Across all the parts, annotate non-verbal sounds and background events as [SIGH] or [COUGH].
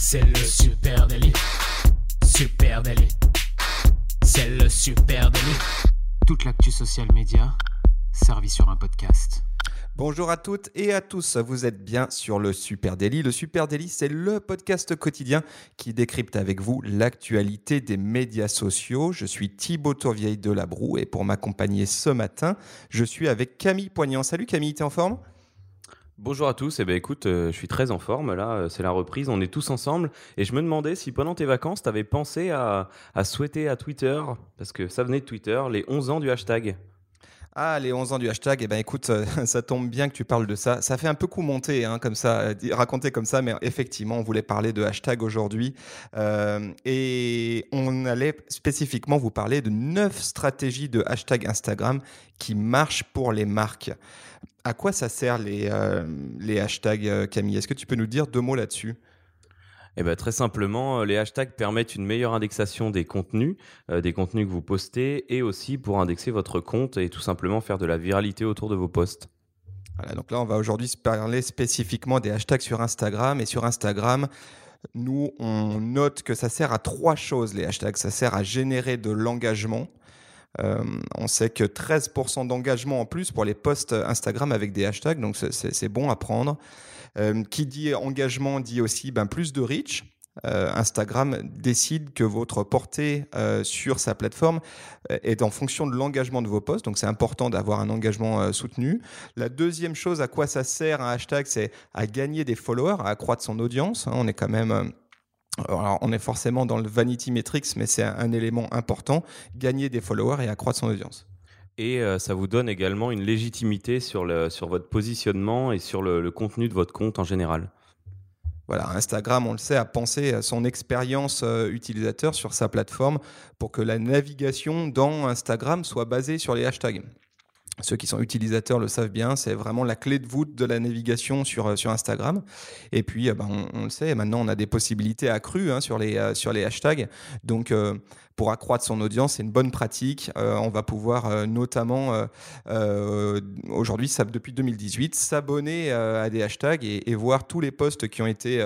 C'est le super délit. Super délit. C'est le super délit. Toute l'actu social média servie sur un podcast. Bonjour à toutes et à tous, vous êtes bien sur le Super Daily. Le Super Daily, c'est le podcast quotidien qui décrypte avec vous l'actualité des médias sociaux. Je suis Thibaut Tourvieille de Labroue et pour m'accompagner ce matin, je suis avec Camille Poignant. Salut Camille, t'es en forme? Bonjour à tous, et eh ben écoute, euh, je suis très en forme là, euh, c'est la reprise, on est tous ensemble. Et je me demandais si pendant tes vacances, tu avais pensé à, à souhaiter à Twitter, parce que ça venait de Twitter, les 11 ans du hashtag. Ah, les 11 ans du hashtag, eh ben écoute, euh, [LAUGHS] ça tombe bien que tu parles de ça. Ça fait un peu coup monté, hein, comme ça, euh, raconté comme ça, mais effectivement, on voulait parler de hashtag aujourd'hui. Euh, et on allait spécifiquement vous parler de neuf stratégies de hashtag Instagram qui marchent pour les marques. À quoi ça sert les, les hashtags, Camille? Est-ce que tu peux nous dire deux mots là-dessus? Eh ben, très simplement, euh, les hashtags permettent une meilleure indexation des contenus, euh, des contenus que vous postez, et aussi pour indexer votre compte et tout simplement faire de la viralité autour de vos posts. Voilà, donc là, on va aujourd'hui parler spécifiquement des hashtags sur Instagram. Et sur Instagram, nous, on note que ça sert à trois choses, les hashtags. Ça sert à générer de l'engagement. Euh, on sait que 13% d'engagement en plus pour les posts Instagram avec des hashtags, donc c'est bon à prendre. Euh, qui dit engagement dit aussi ben, plus de reach. Euh, Instagram décide que votre portée sur sa plateforme est en fonction de l'engagement de vos posts. Donc c'est important d'avoir un engagement soutenu. La deuxième chose à quoi ça sert un hashtag, c'est à gagner des followers, à accroître son audience. Hein. on est quand même... Alors, on est forcément dans le vanity metrics, mais c'est un élément important, gagner des followers et accroître son audience et euh, ça vous donne également une légitimité sur, le, sur votre positionnement et sur le, contenu de votre compte en général. Voilà, Instagram, on le sait, a pensé à son expérience euh, utilisateur sur sa plateforme pour que la navigation dans Instagram soit basée sur les hashtags. Ceux qui sont utilisateurs le savent bien, c'est vraiment la clé de voûte de la navigation sur, euh, sur Instagram. Et puis, ben, on, le sait, maintenant on a des possibilités accrues hein, sur, les, sur les hashtags. Donc, pour accroître son audience, c'est une bonne pratique. Euh, on va pouvoir euh, notamment, euh, aujourd'hui, depuis 2018, s'abonner à des hashtags et, voir tous les posts qui ont été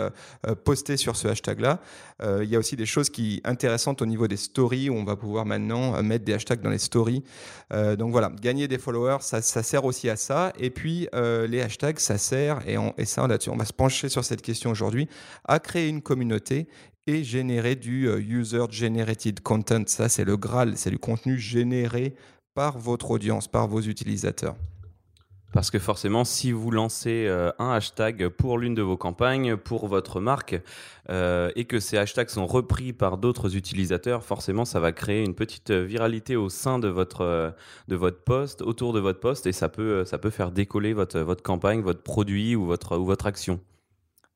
postés sur ce hashtag-là. il y a aussi des choses qui intéressantes au niveau des stories où on va pouvoir maintenant mettre des hashtags dans les stories. donc voilà, gagner des followers, ça, sert aussi à ça. Et puis les hashtags, ça sert, et, et ça là-dessus, on va se pencher sur cette question aujourd'hui, à créer une communauté et générer du euh, user-generated content. Ça, c'est le Graal, c'est du contenu généré par votre audience, par vos utilisateurs. Parce que forcément, si vous lancez euh, un hashtag pour l'une de vos campagnes, pour votre marque, euh, et que ces hashtags sont repris par d'autres utilisateurs, forcément, ça va créer une petite viralité au sein de votre, de votre post, autour de votre post, et ça peut, ça peut faire décoller votre, votre campagne, votre produit ou votre, ou votre action.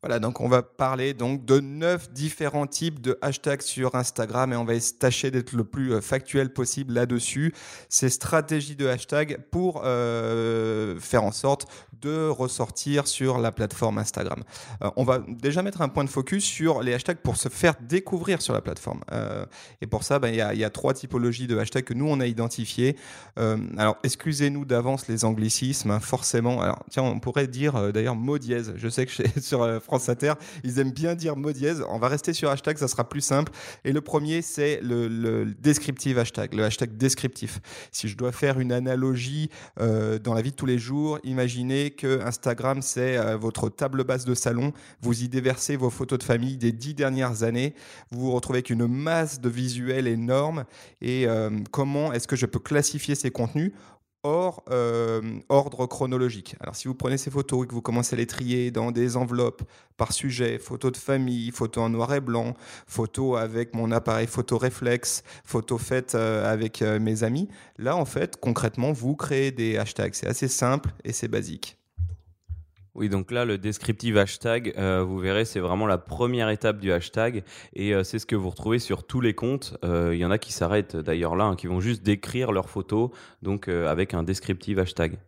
Donc on va parler donc de neuf différents types de hashtags sur Instagram et on va tâcher d'être le plus euh, factuel possible là-dessus. Ces stratégies de hashtags pour euh, faire en sorte de ressortir sur la plateforme Instagram. Euh, on va déjà mettre un point de focus sur les hashtags pour se faire découvrir sur la plateforme. et pour ça, ben, il y, a trois typologies de hashtags que nous on a identifiées. alors, excusez-nous d'avance les anglicismes, hein, forcément. Alors, tiens, on pourrait dire d'ailleurs mot dièse. Je sais que [LAUGHS] sur Inter, ils aiment bien dire mot dièse. On va rester sur hashtag, ça sera plus simple. Et le premier, c'est le, le descriptive hashtag, le hashtag descriptif. Si je dois faire une analogie euh, dans la vie de tous les jours, imaginez que Instagram, c'est euh, votre table basse de salon. Vous y déversez vos photos de famille des dix dernières années. Vous vous retrouvez avec une masse de visuels énorme. Et euh, comment est-ce que je peux classifier ces contenus? Hors euh, ordre chronologique. Alors si vous prenez ces photos et que vous commencez à les trier dans des enveloppes par sujet, photos de famille, photos en noir et blanc, photos avec mon appareil photo réflexe, photos faites euh, avec euh, mes amis, là en fait concrètement vous créez des hashtags. C'est assez simple et c'est basique. Oui, donc là, le descriptive hashtag, euh, vous verrez, c'est vraiment la première étape du hashtag et euh, c'est ce que vous retrouvez sur tous les comptes. Euh, il y en a qui s'arrêtent d'ailleurs là, hein, qui vont juste décrire leur photo, donc avec un descriptive hashtag.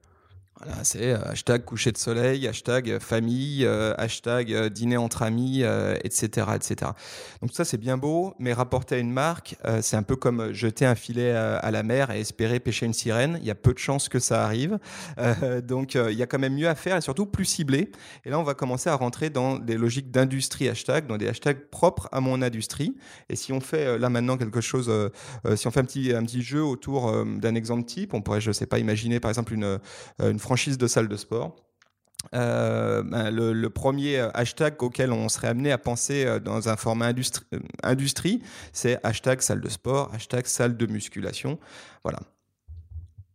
C'est euh, hashtag coucher de soleil, hashtag famille, euh, hashtag euh, dîner entre amis, etc., etc. Donc ça, c'est bien beau, mais rapporter à une marque, c'est un peu comme jeter un filet à, la mer et espérer pêcher une sirène. Il y a peu de chances que ça arrive. [LAUGHS] donc il y a quand même mieux à faire et surtout plus ciblé. Et là, on va commencer à rentrer dans des logiques d'industrie hashtag, dans des hashtags propres à mon industrie. Et si on fait là maintenant quelque chose, si on fait un petit, un petit jeu autour d'un exemple type, on pourrait, je sais pas, imaginer par exemple une, une franchise de salle de sport. Euh, ben, le, premier hashtag auquel on serait amené à penser euh, dans un format industrie, euh, c'est hashtag salle de sport, hashtag salle de musculation. Voilà.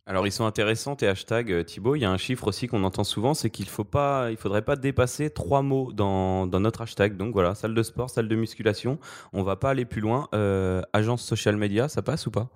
Alors ils sont intéressants tes hashtags Thibaut. Il y a un chiffre aussi qu'on entend souvent, c'est qu'il il faudrait pas dépasser trois mots dans, notre hashtag. Donc voilà, salle de sport, salle de musculation. On va pas aller plus loin. agence social media, ça passe ou pas?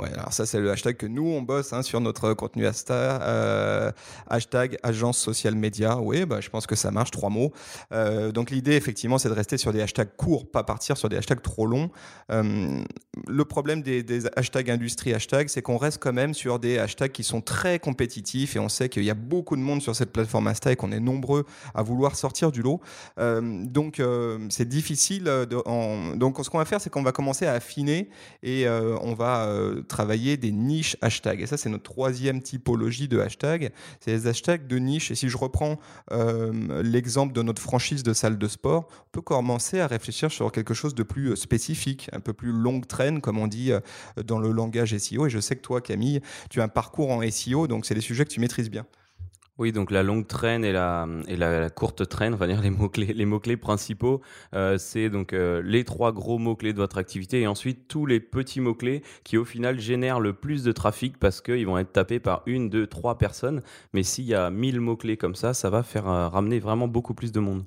Ouais, alors ça c'est le hashtag que nous on bosse hein, sur notre contenu Asta, euh, hashtag agence social média. Oui, bah, je pense que ça marche, trois mots. Euh, donc l'idée effectivement c'est de rester sur des hashtags courts, pas partir sur des hashtags trop longs. Euh, le problème des, hashtags industrie hashtag, c'est qu'on reste quand même sur des hashtags qui sont très compétitifs et on sait qu'il y a beaucoup de monde sur cette plateforme Asta et qu'on est nombreux à vouloir sortir du lot. donc c'est difficile. Donc ce qu'on va faire c'est qu'on va commencer à affiner et on va travailler des niches hashtags. Et ça, c'est notre troisième typologie de hashtags. C'est les hashtags de niche. Et si je reprends euh, l'exemple de notre franchise de salle de sport, on peut commencer à réfléchir sur quelque chose de plus euh, spécifique, un peu plus longue traîne, comme on dit euh, dans le langage SEO. Et je sais que toi, Camille, tu as un parcours en SEO, donc c'est des sujets que tu maîtrises bien. Oui, donc la longue traîne et la, et la, courte traîne, on va dire les mots-clés, les mots-clés principaux, euh, c'est donc euh, les trois gros mots-clés de votre activité et ensuite tous les petits mots-clés qui au final génèrent le plus de trafic parce qu'ils vont être tapés par une, deux, trois personnes. Mais s'il y a 1000 mots-clés comme ça, ça va faire euh, ramener vraiment beaucoup plus de monde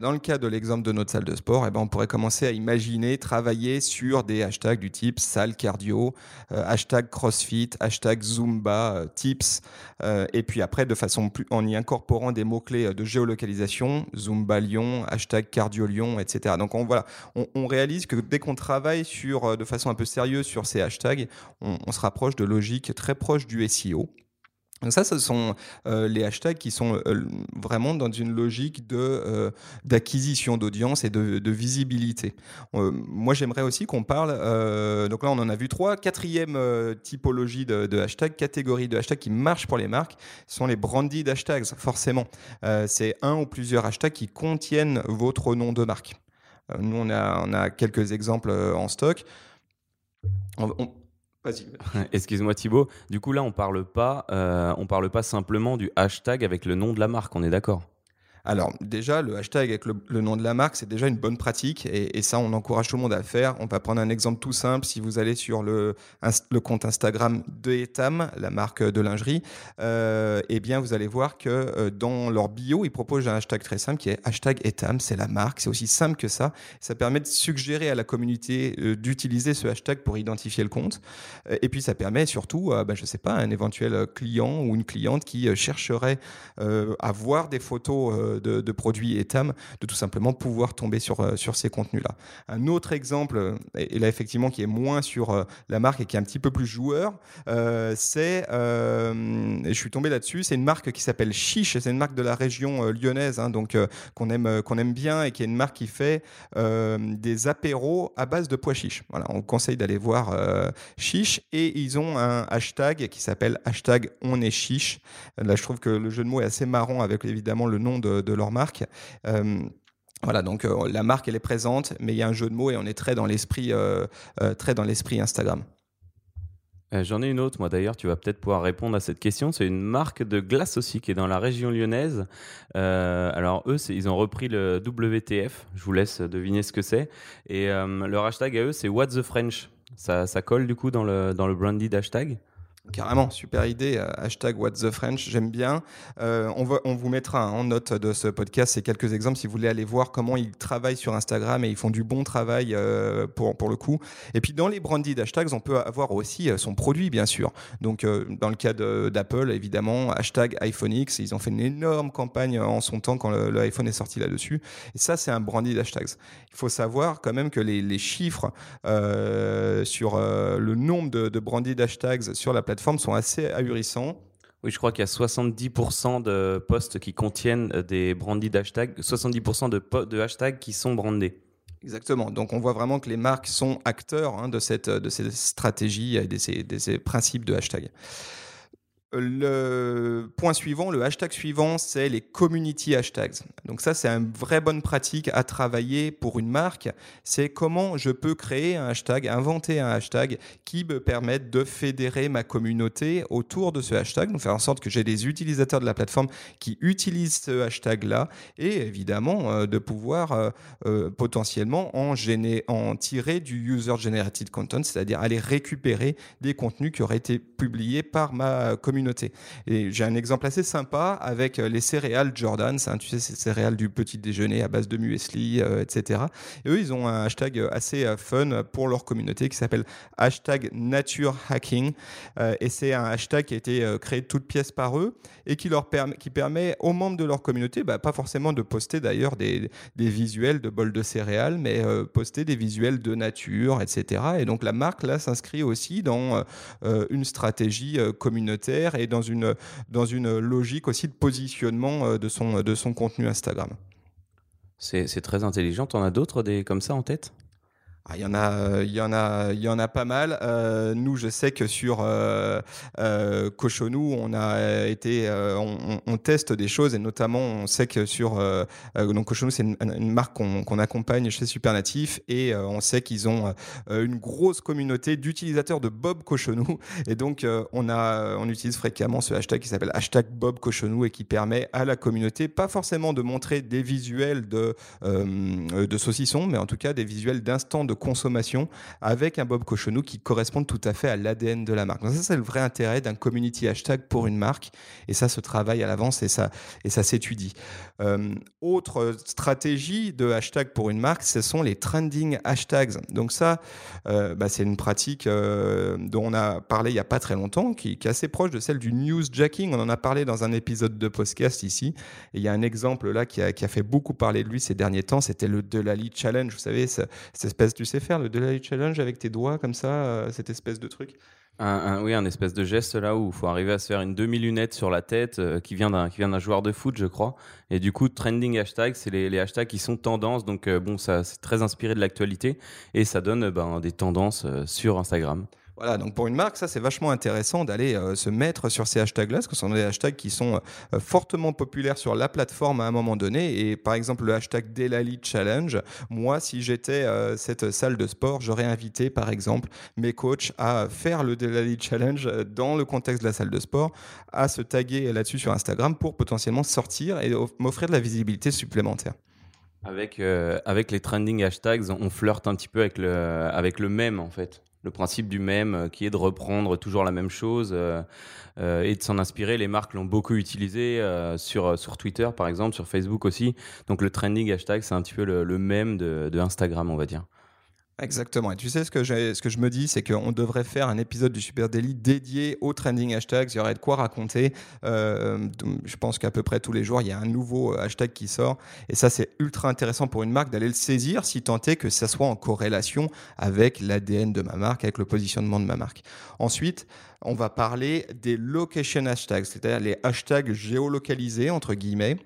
dans le cas de l'exemple de notre salle de sport, eh ben, on pourrait commencer à imaginer travailler sur des hashtags du type salle cardio, euh, hashtag crossfit, hashtag zumba, euh, tips, euh, et puis après, de façon plus, en y incorporant des mots-clés de géolocalisation, zumba Lyon, hashtag cardio Lyon, etc. Donc on, voilà, on, réalise que dès qu'on travaille sur, de façon un peu sérieuse sur ces hashtags, on, on se rapproche de logiques très proches du SEO. Donc ça, ce sont euh, les hashtags qui sont euh, vraiment dans une logique de euh, d'acquisition d'audience et de, visibilité. moi, j'aimerais aussi qu'on parle. donc là, on en a vu trois. Quatrième typologie de, de hashtags, catégorie de hashtags qui marche pour les marques, sont les branded hashtags. Forcément, c'est un ou plusieurs hashtags qui contiennent votre nom de marque. nous, on a, quelques exemples en stock. [LAUGHS] Excuse-moi Thibaut. Du coup là, on parle pas, euh, on parle pas simplement du hashtag avec le nom de la marque. On est d'accord? Alors déjà, le hashtag avec le, nom de la marque, c'est déjà une bonne pratique et, ça, on encourage tout le monde à faire. On va prendre un exemple tout simple. Si vous allez sur le, compte Instagram de Etam, la marque de lingerie, euh, eh bien, vous allez voir que euh, dans leur bio, ils proposent un hashtag très simple qui est hashtag Etam, c'est la marque. C'est aussi simple que ça. Ça permet de suggérer à la communauté euh, d'utiliser ce hashtag pour identifier le compte. et puis, ça permet surtout, bah, je sais pas, un éventuel client ou une cliente qui chercherait à voir des photos de, produits Etam, de tout simplement pouvoir tomber sur, euh, sur ces contenus-là. Un autre exemple, et là effectivement qui est moins sur euh, la marque et qui est un petit peu plus joueur, euh, c'est, je suis tombé là-dessus, c'est une marque qui s'appelle Chiche, c'est une marque de la région lyonnaise, hein, donc qu'on aime, aime bien et qui est une marque qui fait des apéros à base de pois chiches. Voilà, on conseille d'aller voir Chiche et ils ont un hashtag qui s'appelle hashtag on est chiche. Là, je trouve que le jeu de mots est assez marrant avec évidemment le nom de, de leur marque. Euh, voilà, donc euh, la marque elle est présente, mais il y a un jeu de mots et on est très dans l'esprit, euh, très dans l'esprit Instagram. J'en ai une autre, moi d'ailleurs, tu vas peut-être pouvoir répondre à cette question. C'est une marque de glace aussi qui est dans la région lyonnaise. alors eux, ils ont repris le WTF, je vous laisse deviner ce que c'est. Et leur hashtag à eux, c'est What's the French. Ça, ça, colle du coup dans le, dans le branded hashtag? Carrément, super idée. Euh, hashtag What's the French, j'aime bien. Euh, on, vous mettra en note de ce podcast ces quelques exemples si vous voulez aller voir comment ils travaillent sur Instagram et ils font du bon travail euh, pour, pour le coup. Et puis dans les branded hashtags, on peut avoir aussi son produit, bien sûr. Donc dans le cas d'Apple, évidemment, hashtag iPhone X, ils ont fait une énorme campagne en son temps quand le, iPhone est sorti là-dessus. Et ça, c'est un branded hashtags. Il faut savoir quand même que les, les chiffres sur le nombre de, de branded hashtags sur la plateforme sont assez ahurissants. Oui, je crois qu'il y a 70% de posts qui contiennent des branded hashtags, 70% de, de hashtags qui sont brandés. Exactement. Donc on voit vraiment que les marques sont acteurs hein, de, cette, de ces stratégies et de ces principes de hashtag. Le point suivant, le hashtag suivant, c'est les community hashtags. Donc ça, c'est une vraie bonne pratique à travailler pour une marque. C'est comment je peux créer un hashtag, inventer un hashtag qui me permette de fédérer ma communauté autour de ce hashtag, donc faire en sorte que j'ai des utilisateurs de la plateforme qui utilisent ce hashtag-là et évidemment euh, de pouvoir euh, euh, potentiellement en, en tirer du user-generated content, c'est-à-dire aller récupérer des contenus qui auraient été publiés par ma communauté et j'ai un exemple assez sympa avec euh, les céréales Jordan, tu sais, ces céréales du petit déjeuner à base de muesli, euh, etc. Et eux, ils ont un hashtag euh, assez fun pour leur communauté qui s'appelle hashtag nature hacking. et c'est un hashtag qui a été créé de toutes pièces par eux et qui, leur permet, qui permet aux membres de leur communauté, bah, pas forcément de poster d'ailleurs des, visuels de bols de céréales, mais poster des visuels de nature, etc. Et donc la marque, là, s'inscrit aussi dans une stratégie communautaire et dans une, logique aussi de positionnement euh, de son, de son contenu Instagram. C'est très intelligent. On a d'autres comme ça en tête? Ah, il y en a, euh, il y en a, il y en a pas mal. Euh, nous, je sais que sur euh, Cochonou, on a été, on, on, teste des choses et notamment, on sait que sur donc Cochonou, c'est une, marque qu'on accompagne chez Supernatif et on sait qu'ils ont une grosse communauté d'utilisateurs de Bob Cochonou [LAUGHS] et donc on a, on utilise fréquemment ce hashtag qui s'appelle hashtag Bob Cochonou et qui permet à la communauté, pas forcément de montrer des visuels de de saucissons, mais en tout cas des visuels d'instants de consommation avec un Bob Cochonou qui correspond tout à fait à l'ADN de la marque. Ça, c'est le vrai intérêt d'un community hashtag pour une marque. Et ça se travaille à l'avance et ça, et ça s'étudie. Euh, autre stratégie de hashtag pour une marque, ce sont les trending hashtags. Donc ça, euh, bah, c'est une pratique euh, dont on a parlé il n'y a pas très longtemps, qui, est assez proche de celle du newsjacking. On en a parlé dans un épisode de podcast ici. Il y a un exemple là qui a, qui a fait beaucoup parler de lui ces derniers temps, c'était le Delali Challenge. Vous savez, cette espèce de tu sais faire le delay challenge avec tes doigts comme ça, euh, cette espèce de truc? Un, oui, un espèce de geste là où il faut arriver à se faire une demi-lunette sur la tête euh, qui vient d'un qui vient d'un joueur de foot, je crois. Et du coup, trending hashtag, c'est les, hashtags qui sont tendances. Donc euh, bon, ça c'est très inspiré de l'actualité et ça donne ben, des tendances sur Instagram. Voilà, donc pour une marque, ça c'est vachement intéressant d'aller euh, se mettre sur ces hashtags-là, parce que ce sont des hashtags qui sont euh, fortement populaires sur la plateforme à un moment donné. Et par exemple, le hashtag Delali Challenge, moi, si j'étais euh, cette salle de sport, j'aurais invité par exemple mes coachs à faire le Delali Challenge dans le contexte de la salle de sport, à se taguer là-dessus sur Instagram pour potentiellement sortir et m'offrir de la visibilité supplémentaire. Avec, avec les trending hashtags, on flirte un petit peu avec le, avec le même en fait le principe du même, euh, qui est de reprendre toujours la même chose euh, euh, et de s'en inspirer. Les marques l'ont beaucoup utilisé sur, sur Twitter, par exemple, sur Facebook aussi. Donc le trending hashtag, c'est un petit peu le, même de, de Instagram, on va dire. Exactement. Et tu sais, ce que, je me dis, c'est qu'on devrait faire un épisode du Super Daily dédié aux trending hashtags. Il y aurait de quoi raconter. Euh, je pense qu'à peu près tous les jours, il y a un nouveau euh, hashtag qui sort. Et ça, c'est ultra intéressant pour une marque d'aller le saisir si tant est que ça soit en corrélation avec l'ADN de ma marque, avec le positionnement de ma marque. Ensuite, on va parler des location hashtags, c'est-à-dire les hashtags géolocalisés, entre guillemets.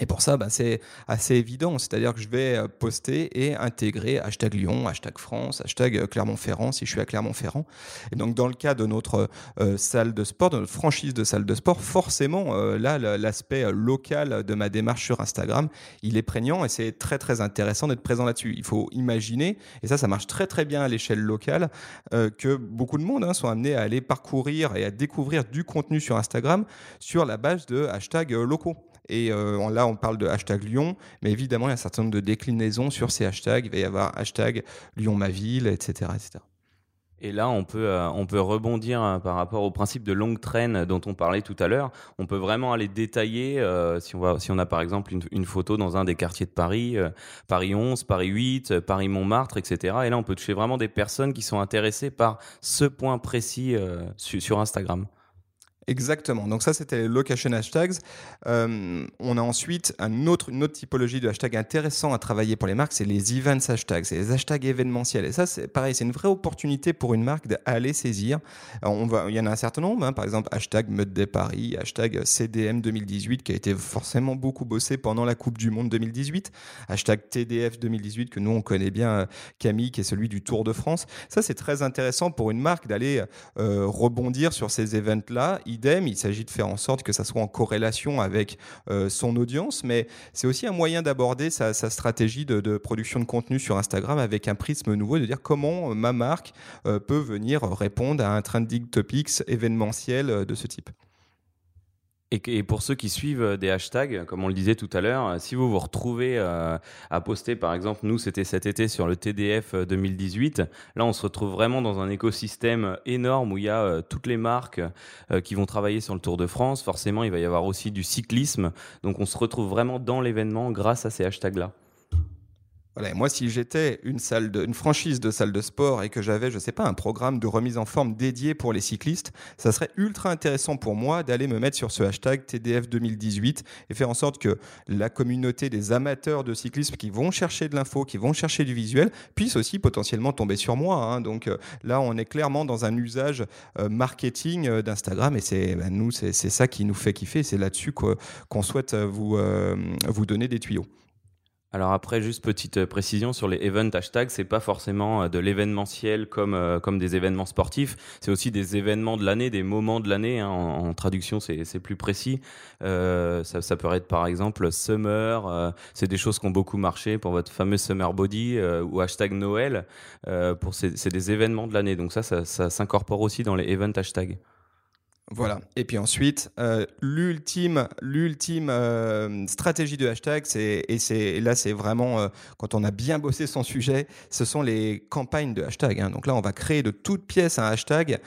Et pour ça, bah, c'est assez évident. C'est-à-dire que je vais euh, poster et intégrer hashtag Lyon, hashtag France, hashtag euh, Clermont-Ferrand si je suis à Clermont-Ferrand. Et donc, dans le cas de notre euh, salle de sport, de notre franchise de salle de sport, forcément, là, l'aspect local de ma démarche sur Instagram, il est prégnant et c'est très, très intéressant d'être présent là-dessus. Il faut imaginer, et ça, ça marche très, très bien à l'échelle locale, que beaucoup de monde hein, sont amenés à aller parcourir et à découvrir du contenu sur Instagram sur la base de hashtags locaux. Et euh, là, on parle de hashtag Lyon, mais évidemment, il y a un certain nombre de déclinaisons sur ces hashtags. Il va y avoir hashtag Lyon ma ville, etc. etc. Et là, on peut, euh, on peut rebondir hein, par rapport au principe de longue traîne dont on parlait tout à l'heure. On peut vraiment aller détailler, euh, si, on va, si on a par exemple une, photo dans un des quartiers de Paris, Paris 11, Paris 8, Paris Montmartre, etc. Et là, on peut toucher vraiment des personnes qui sont intéressées par ce point précis sur Instagram. Exactement. Donc ça, c'était les location hashtags. Euh, on a ensuite une autre typologie de hashtag intéressant à travailler pour les marques, c'est les events hashtags, c'est les hashtags événementiels. Et ça, c'est pareil, c'est une vraie opportunité pour une marque d'aller saisir. on va, il y en a un certain nombre, hein. par exemple hashtag Mud Day Paris, hashtag CDM 2018 qui a été forcément beaucoup bossé pendant la Coupe du Monde 2018, hashtag TDF 2018 que nous on connaît bien, euh, Camille, qui est celui du Tour de France. Ça, c'est très intéressant pour une marque d'aller euh, rebondir sur ces il s'agit de faire en sorte que ça soit en corrélation avec euh, son audience, mais c'est aussi un moyen d'aborder sa, stratégie de, production de contenu sur Instagram avec un prisme nouveau, de dire comment euh, ma marque euh, peut venir répondre à un trending topics événementiel de ce type. Et, pour ceux qui suivent euh, des hashtags, comme on le disait tout à l'heure, euh, si vous vous retrouvez euh, à poster, par exemple, nous c'était cet été sur le TDF 2018, là on se retrouve vraiment dans un écosystème énorme où il y a toutes les marques qui vont travailler sur le Tour de France. Forcément, il va y avoir aussi du cyclisme. Donc on se retrouve vraiment dans l'événement grâce à ces hashtags-là moi, si j'étais une, salle de, une franchise de salle de sport et que j'avais, je sais pas, un programme de remise en forme dédié pour les cyclistes, ça serait ultra intéressant pour moi d'aller me mettre sur ce hashtag TDF 2018 et faire en sorte que la communauté des amateurs de cyclisme qui vont chercher de l'info, qui vont chercher du visuel, puisse aussi potentiellement tomber sur moi. Hein. Donc euh, là, on est clairement dans un usage euh, marketing euh, d'Instagram et c'est ben, nous, c'est ça qui nous fait kiffer. C'est là-dessus qu'on souhaite vous, vous donner des tuyaux. Alors après, juste petite euh, précision sur les event hashtags, c'est pas forcément euh, de l'événementiel comme, euh, comme des événements sportifs, c'est aussi des événements de l'année, des moments de l'année. Hein. En, traduction, c'est plus précis. ça, ça, peut être par exemple summer, c'est des choses qui ont beaucoup marché pour votre fameux summer body ou hashtag Noël. c'est des événements de l'année, donc ça, ça, ça s'incorpore aussi dans les event hashtags. Voilà. Et puis ensuite, euh, l'ultime, l'ultime euh, stratégie de hashtag, c'est et c'est là c'est vraiment euh, quand on a bien bossé son sujet, ce sont les campagnes de hashtag. Hein. Donc là, on va créer de toutes pièces un hashtag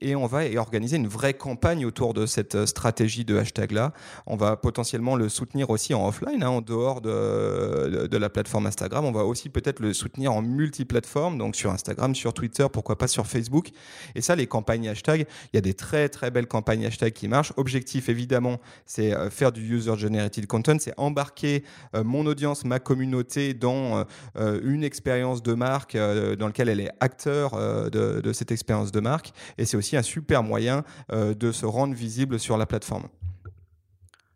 et on va organiser une vraie campagne autour de cette stratégie de hashtag là. On va potentiellement le soutenir aussi en offline, hein, en dehors de, de, la plateforme Instagram. On va aussi peut-être le soutenir en multiplateforme, donc sur Instagram, sur Twitter, pourquoi pas sur Facebook. Et ça, les campagnes hashtag, il y a des très très belle campagne hashtag qui marche. Objectif évidemment, c'est euh, faire du user generated content, c'est embarquer euh, mon audience, ma communauté dans euh, une expérience de marque dans laquelle elle est acteur de cette expérience de marque. Et c'est aussi un super moyen de se rendre visible sur la plateforme.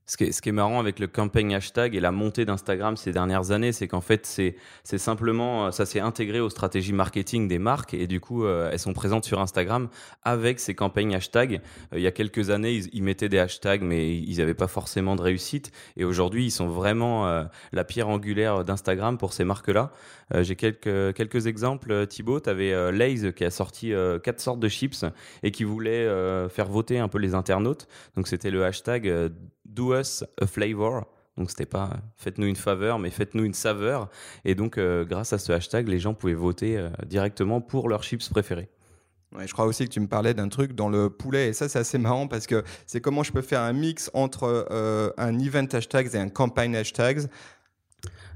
Ce qui, est, ce qui, est, marrant avec le campaign hashtag et la montée d'Instagram ces dernières années, c'est qu'en fait, c'est simplement, ça s'est intégré aux stratégies marketing des marques et du coup, euh, elles sont présentes sur Instagram avec ces campagnes hashtag. Euh, il y a quelques années, ils, mettaient des hashtags, mais ils n'avaient pas forcément de réussite. Et aujourd'hui, ils sont vraiment euh, la pierre angulaire d'Instagram pour ces marques-là. J'ai quelques, quelques exemples. Thibaut, tu avais Lay's qui a sorti quatre sortes de chips et qui voulait faire voter un peu les internautes. Donc, c'était le hashtag do us a flavor. Donc c'était pas faites-nous une faveur, mais faites-nous une saveur. Et donc euh, grâce à ce hashtag, les gens pouvaient voter euh, directement pour leurs chips préférés. Je crois aussi que tu me parlais d'un truc dans le poulet, et ça c'est assez marrant parce que c'est comment je peux faire un mix entre euh, un event hashtag et un campaign hashtag.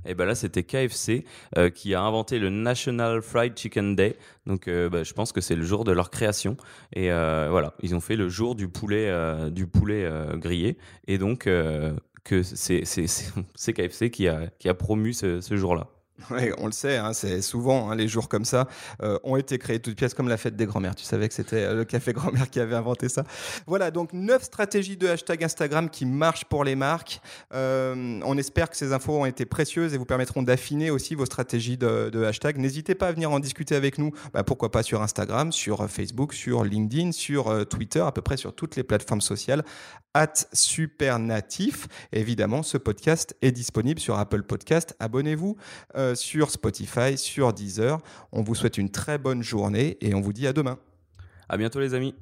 Et ben là, c'était KFC euh, qui a inventé le National Fried Chicken Day. Donc, euh, bah, je pense que c'est le jour de leur création. Et euh, voilà, ils ont fait le jour du poulet, du poulet grillé. Et donc, que c'est [LAUGHS] KFC qui a, qui a promu ce jour-là. Oui, on le sait, hein, c'est souvent hein, les jours comme ça euh, ont été créés toutes pièces comme la fête des grands-mères. Tu savais que c'était euh, le café grand-mère qui avait inventé ça. Voilà, donc neuf stratégies de hashtag Instagram qui marchent pour les marques. Euh, on espère que ces infos ont été précieuses et vous permettront d'affiner aussi vos stratégies de, hashtag. N'hésitez pas à venir en discuter avec nous. Bah, pourquoi pas sur Instagram, sur Facebook, sur LinkedIn, sur Twitter, à peu près sur toutes les plateformes sociales. At Supernatif. Évidemment, ce podcast est disponible sur Apple Podcast. Abonnez-vous sur Spotify, sur Deezer. On vous souhaite une très bonne journée et on vous dit à demain. À bientôt les amis.